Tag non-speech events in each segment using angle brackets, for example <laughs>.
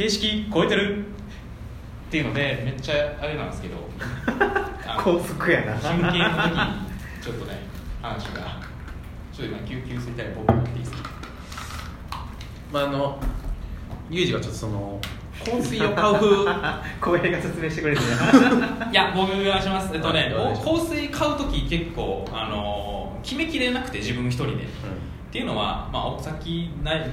形式超えてる。っていうのでめっちゃあれなんですけど。<laughs> 高速やな。休憩の時にちょっとね話がちょっと今救急水たい僕やっていいですか？まああのユージがちょっとその香水を買う <laughs> 小平が説明してくれる。ね <laughs> いや僕がします。えっとねはいお願いします。香水買う時結構あの決めきれなくて自分一人で。っていうのは、まあ、さっき何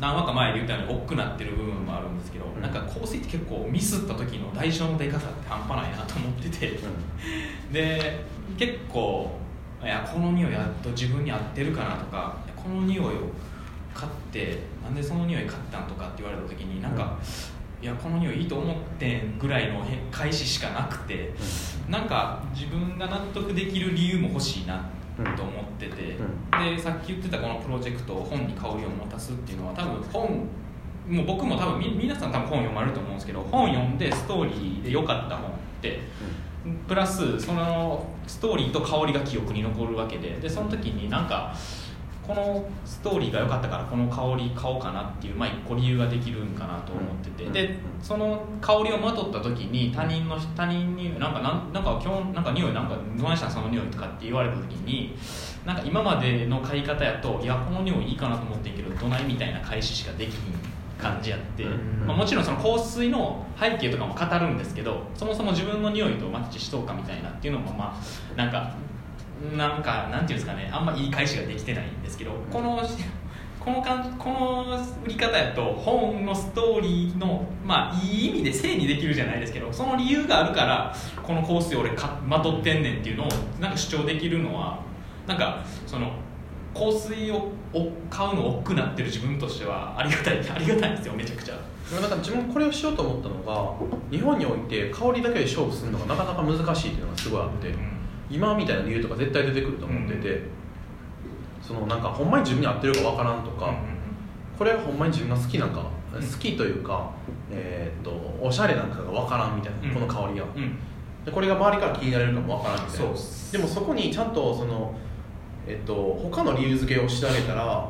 何話か前で言ったように大きくなってる部分もあるんですけど、うん。なんか香水って結構ミスった時の代償のでかさって半端ないなと思ってて、<laughs> で結構いやこの匂いやっと自分に合ってるかなとかこの匂いを買ってなんでその匂い買ったんとかって言われた時になんか、いやこの匂いいいと思ってんぐらいのへ開始しかなくて、なんか自分が納得できる理由も欲しいなと思ってて、でさっき言ってたこのプロジェクト本に香りを持たすっていうのは多分本もう僕も多分み皆さん多分本読まれると思うんですけど本読んでストーリーで良かった本。ってプラスそのストーリーと香りが記憶に残るわけで。でその時になんかこのストーリーが良かったからこの香り買おうかなっていう、まあ、一個理由ができるんかなと思ってて、うん。でその香りをまとった時に他人の他人になんかなんなんか今日なんか匂いなんかどないしたんその匂いとかって言われた時になんか今までの買い方やといやこの匂いいいかなと思ってんけどどないみたいな返ししかできひん感じやって、うん。まあ、もちろんその香水の背景とかも語るんですけどそもそも自分の匂いとマッチしとうかみたいなっていうのもまあなんかなんかなんていうんですかね。あんまいい返しができてないんですけどこのこの感じこの売り方やと本のストーリーのまあいい意味で整理できるじゃないですけどその理由があるからこの香水俺かまとってんねんっていうのをなんか主張できるのはなんかその香水をを買うの億劫なってる自分としてはありがたいありがたいんですよめちゃくちゃ。なんか自分これをしようと思ったのが日本において香りだけで勝負するのがなかなか難しいっていうのがすごいあって、うん今みたいな理由とか絶対出てくると思ってて、そのなんかほんまに自分に合ってるかわからんとか、これはほんまに自分が好きなんか、うん。好きというか、えーっとおしゃれなんかがわからんみたいな、うん。この香りが。うん。でこれが周りから気になれるかもわからんみたいな。そうっす。でもそこにちゃんとその、えっと、他の理由付けをしてあげたら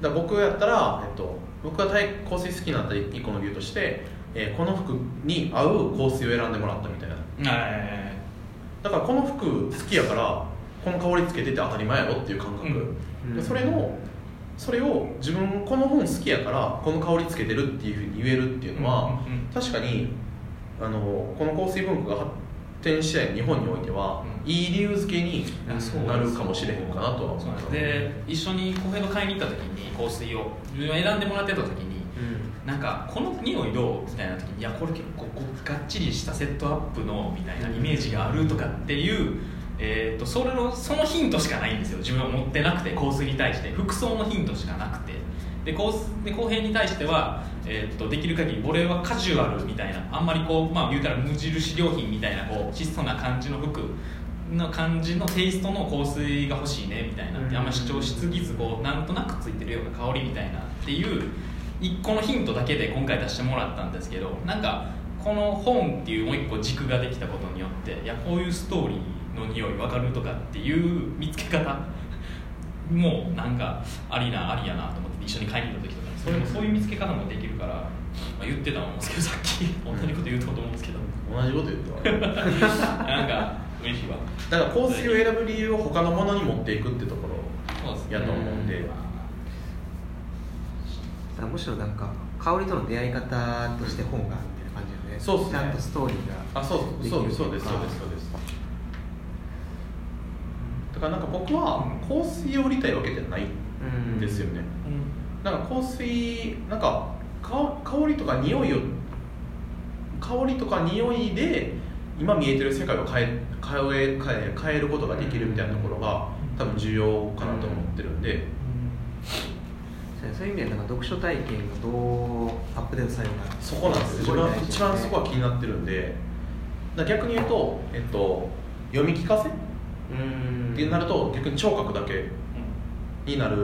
だ僕やったら、えっと、僕が太香水好きになった一個の理由として、えーこの服に合う香水を選んでもらったみたいな。はいだからこの服好きやからこの香りつけてて当たり前やろっていう感覚、うん。でそれのそれを自分この本好きやからこの香りつけてるっていうふうに言えるっていうのは、うんうんうん。確かにあのこの香水文化が発展したい日本においては、うん。いい理由付けになるかもしれへんかなとは思そうなんです。うで一緒にコフェド買いに行った時に香水を自分が選んでもらってた時になんかこの匂いどう？みたいな時にいやこれ結構こうがっちりしたセットアップのみたいなイメージがあるとかっていう、えー、とそれのそのヒントしかないんですよ自分は持ってなくて香水に対して。服装のヒントしかなくて。で香水で後編に対しては、えー、とできる限り俺はカジュアルみたいなあんまりこうまあ言うたら無印良品みたいなこう質素な感じの服。の感じのテイストの香水が欲しいねみたいな、あんまり主張しすぎずこうなんとなくついてるような香りみたいなっていう一個のヒントだけで今回出してもらったんですけどなんかこの本っていうもう一個軸ができたことによっていやこういうストーリーの匂い分かるとかっていう見つけ方 <laughs> もなんかありなありやなと思って一緒に買いに行った時とかにそれもそういう見つけ方もできるから、まあ、言ってたと思うんですけど <laughs> さっき。同じこと言うと思うんですけど。同じこと言ってた <laughs> わ。なんか嬉しいわ。だから香水を選ぶ理由を他のものに持っていくってところそうですねやと思うんでむしろなんか香りとの出会い方として本がみたいな感じよね。そうっすね。ちゃんとストーリーがあそうそうそうですそうですそうです。だからなんか僕は香水を売りたいわけじゃないんですよね、うん。なんか香水なんかか香りとか匂いを香りとか匂いで今見えてる世界を変え変え変え変えることができるみたいなところが多分重要かなと思ってるんで、そうそういう意味ではなんか読書体験がどうアップデートされるか。そこなんですよ。自分は一番そこは気になってるんで。逆に言うと、えっと、読み聞かせ？うん。ってなると逆に聴覚だけになる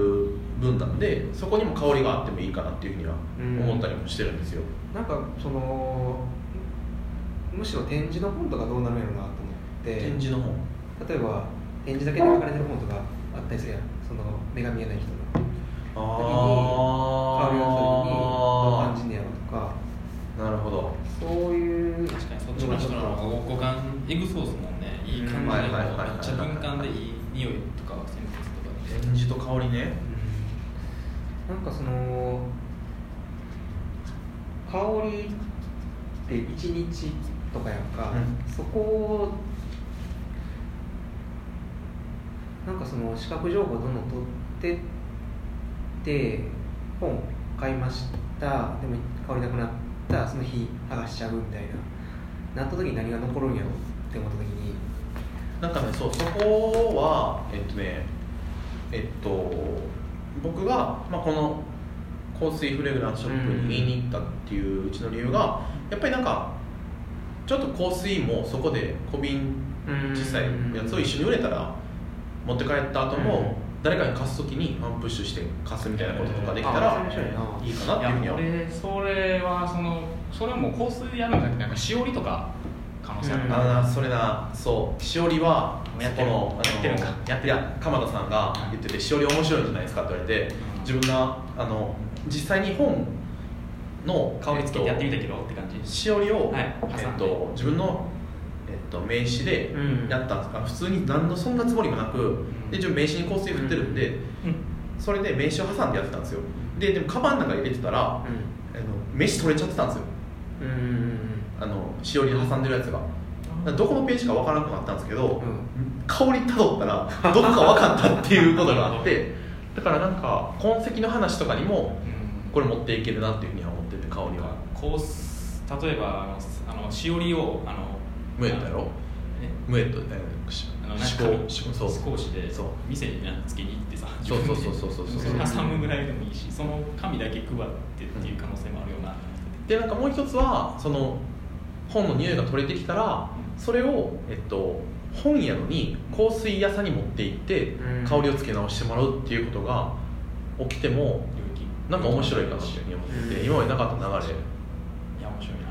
分なんでそこにも香りがあってもいいかなっていうふうには思ったりもしてるんですよ、なんかそのむしろ展示の本とかどうなるんやろうなと思って。展示の本。例えば展示だけで書かれてる本とかあったりするやん。その目が見えない人のあ香りがする時にどう感じあんねやろとかななるほどそういう確かにそっちの人の方が五感エグそうですもんねいい感じでめっちゃ敏感でいい匂いとか選別とかで展示と香りねなんかその香りって1日とかやんか、うんそこをなんかその視覚情報をどんどん取ってって本買いました。でも香りなくなったその日剥がしちゃうみたいな。なった時に何が残るんやろって思った時に。なんかねそうそこはえっとねえっと僕が、まあ、この香水フレグランスショップに言いに行ったっていううちの理由がやっぱりなんかちょっと香水もそこで小瓶小さいやつを一緒に売れたら持って帰った後も誰かに貸す時にワンプッシュして貸すみたいなこととかできたあらいな。いいかなっていうふうには。俺それはそのそれはもう香水でやるんじゃなくてなんかしおりとか可能性あるうあーそれな。そう。しおりはやっのやってるんか。やってる。鎌田さんが言っててしおり面白いんじゃないですかって言われてうん。自分があの実際に本の香りつけてやってみたえけどって感じ。としおりを、はい。えっと、自分の、と、名刺でうん。やったんです、あ普通に何のそんなつもりもなくで自分名刺に香水振ってるんで、うん。それで名刺を挟んでやってたんですよ。ででもカバンの中に入れてたら、あの名刺取れちゃってたんですよ。うん。うんうんあのしおりで挟んでるやつが。どこのページかわからなくなったんですけど、うん。香りたどったらどこか分かったっていうことがあってだからなんか痕跡の話とかにもうん。これ持っていけるなっていうふうには思ってて香りは。例えばあのあのしおりをあのムエットやろ？え？ムエットえーしあのしなんかこしこそう少しで店になんかつけに行ってさ。そうそうそうそうそうそう。挟むぐらいでもいいしその紙だけ配ってっていう可能性もあるような、でなんかもう一つはその本の匂いが取れてきたらそれを、えっと、本屋のに香水屋さんに持って行ってうん。香りをつけ直してもらうっていうことが起きてもなんか面白いかなっていうふうに思って今までなかった流れ。いや面白いな。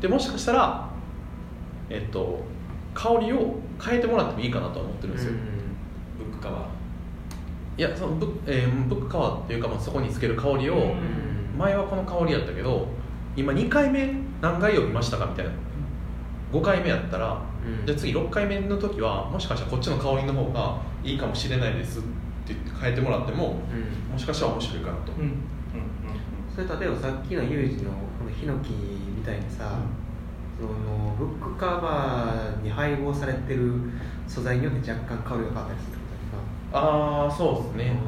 でもしかしたら、えっと、香りを変えてもらってもいいかなとは思ってるんですよ、ブックカバいやそのブ,、えーブックカワーっていうか、まあ、そこにつける香りを、うん前はこの香りやったけど今2回目何回読みましたかみたいな。5回目やったら、うん。じゃあ次6回目の時はもしかしたらこっちの香りの方がいいかもしれないですって言って変えてもらってもうん。もしかしたら面白いかなと、ーうん。うん。それ例えばさっきのユージのこのヒノキみたいにさ、そのブックカバーに配合されてる素材によって若干香りが変わったりするああそうですね、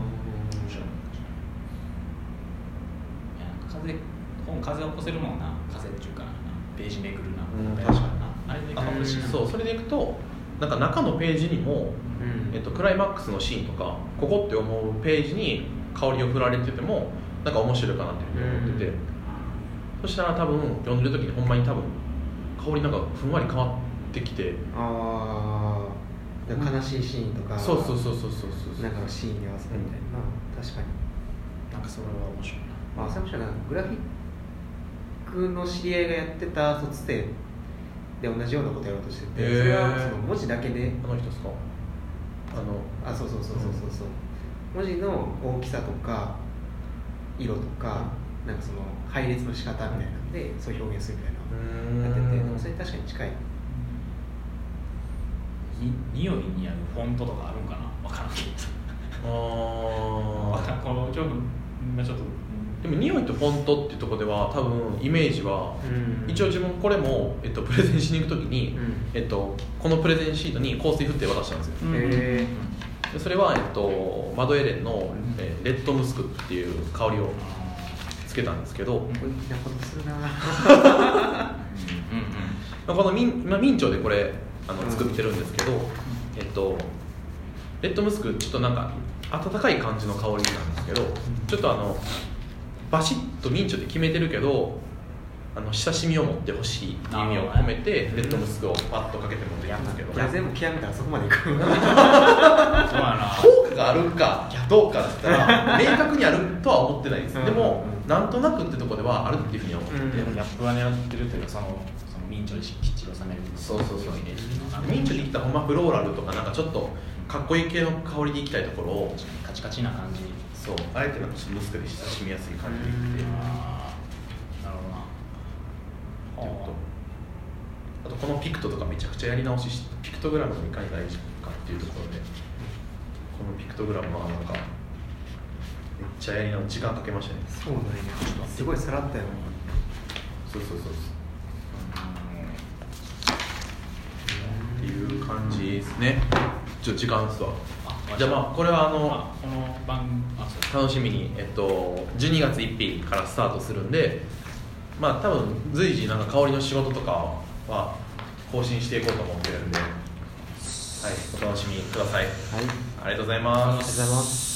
風本風を起こせるもんな風っていうかなページめくるな、うん確かに。なあれであ香るしな。そうそれでいくとなんか中のページにも、うん。えっと、クライマックスのシーンとかここって思うページに香りを振られててもなんか面白いかなっていうふうに思ってて、うん。そしたら多分読んでる時にほんまに多分香りなんかふんわり変わってきて。ああ悲しいシーンとか。そうそうそうそうそうそうなんかのシーンに合わせてみたいな、確かに。なんかそれは面白いな。まあ浅草なんかグラフィックの知り合いがやってた卒生で同じようなことやろうとしてて、それはその文字だけで。あの人ですか？あの。あそうそうそうそうそうそう。文字の大きさとか色とかなんかその配列の仕方みたいなんでそう表現するみたいなのやっててでもそれに確かに近い。い匂いにあるフォントとかあるんかな？分からんけどあ分からんこのちょっとまあちょっとーでも匂いとフォントっていうところでは多分イメージはうん。一応自分これも、えっと、プレゼンしに行く時に、うん。えっと、このプレゼンシートに香水振って渡したんですよ。へー。でそれは、えっと、マドエレンの、えーレッドムスクっていう香りをつけたんですけど、うんこの明今明朝でこれあのうん。作ってるんですけど、えっとレッドムスクちょっとなんか温かい感じの香りなんですけどちょっとあのバシッと明朝で決めてるけどあの親しみを持ってほしいっていう意味を込めてレッドムスクをパッとかけて持っていくんですけど。プレゼンも極めたらそこまでいく。効果があるかどうかって言ったら明確にあるとは思ってないです、うん。でもうんなんとなくってとこではあるっていうふうには思ってて、うん。ップは狙ってるというかそのその明朝にきっちり収めるそうそうそう。イメージのミンチできたほんまフローラルとかなんかちょっとかっこいい系の香りでいきたいところをカチカチな感じ。そうあえてなんかムスクで親しみやすい感じで。いってなるほどなとこのピクトとかめちゃくちゃやり直ししてピクトグラムがいかに大事かっていうところでこのピクトグラムはなんかめっちゃやり直し時間かけましたね。そうなんや。すごいさらったよそうそうそうそう。っていう感じですね。ちょっと時間ですわあじゃあまあこれはあの、あこの番あそう楽しみに、えっと、12月1日からスタートするんでまあ多分随時なんか香りの仕事とかは更新していこうと思ってるんで、はい、お楽しみください。はい。ありありがとうございがとうますございます